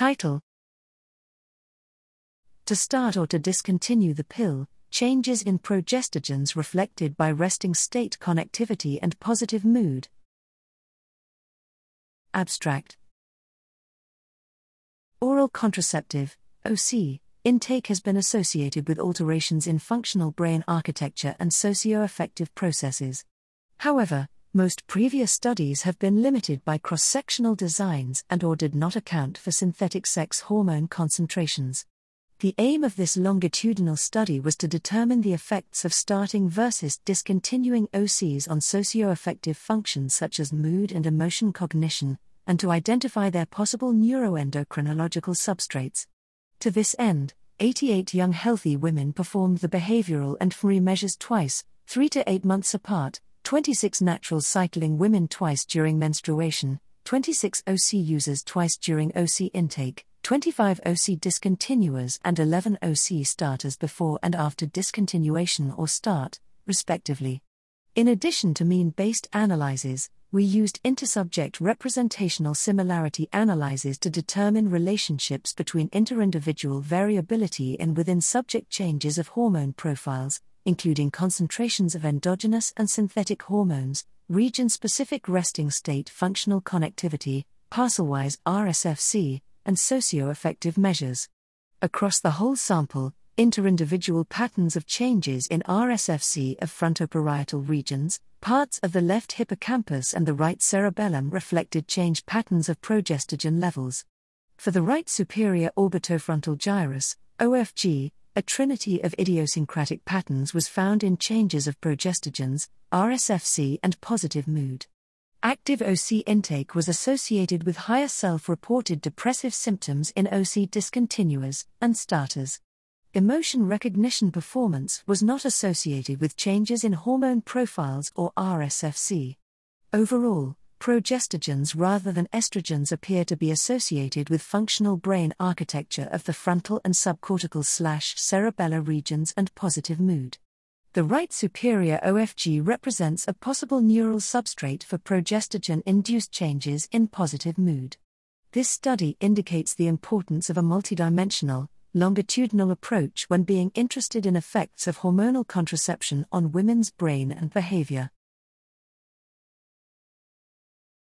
Title To start or to discontinue the pill, changes in progestogens reflected by resting state connectivity and positive mood. Abstract Oral contraceptive, OC, intake has been associated with alterations in functional brain architecture and socio-affective processes. However, most previous studies have been limited by cross-sectional designs and or did not account for synthetic sex hormone concentrations. The aim of this longitudinal study was to determine the effects of starting versus discontinuing OCs on socio-affective functions such as mood and emotion cognition, and to identify their possible neuroendocrinological substrates. To this end, 88 young healthy women performed the behavioral and FMRI measures twice, 3 to 8 months apart, 26 natural cycling women twice during menstruation, 26 OC users twice during OC intake, 25 OC discontinuers and 11 OC starters before and after discontinuation or start, respectively. In addition to mean based analyses, we used intersubject representational similarity analyses to determine relationships between interindividual variability and within subject changes of hormone profiles, including concentrations of endogenous and synthetic hormones, region specific resting state functional connectivity, parcel-wise RSFC, and socio-affective measures. Across the whole sample, interindividual patterns of changes in RSFC of frontoparietal regions, parts of the left hippocampus and the right cerebellum reflected change patterns of progestogen levels. For the right superior orbitofrontal gyrus, OFG, a trinity of idiosyncratic patterns was found in changes of progestogens, RSFC, and positive mood. Active OC intake was associated with higher self reported depressive symptoms in OC discontinuers and starters. Emotion recognition performance was not associated with changes in hormone profiles or RSFC. Overall, progestogens rather than estrogens appear to be associated with functional brain architecture of the frontal and subcortical slash cerebellar regions and positive mood. The right superior OFG represents a possible neural substrate for progestogen induced changes in positive mood. This study indicates the importance of a multidimensional, longitudinal approach when being interested in effects of hormonal contraception on women's brain and behavior.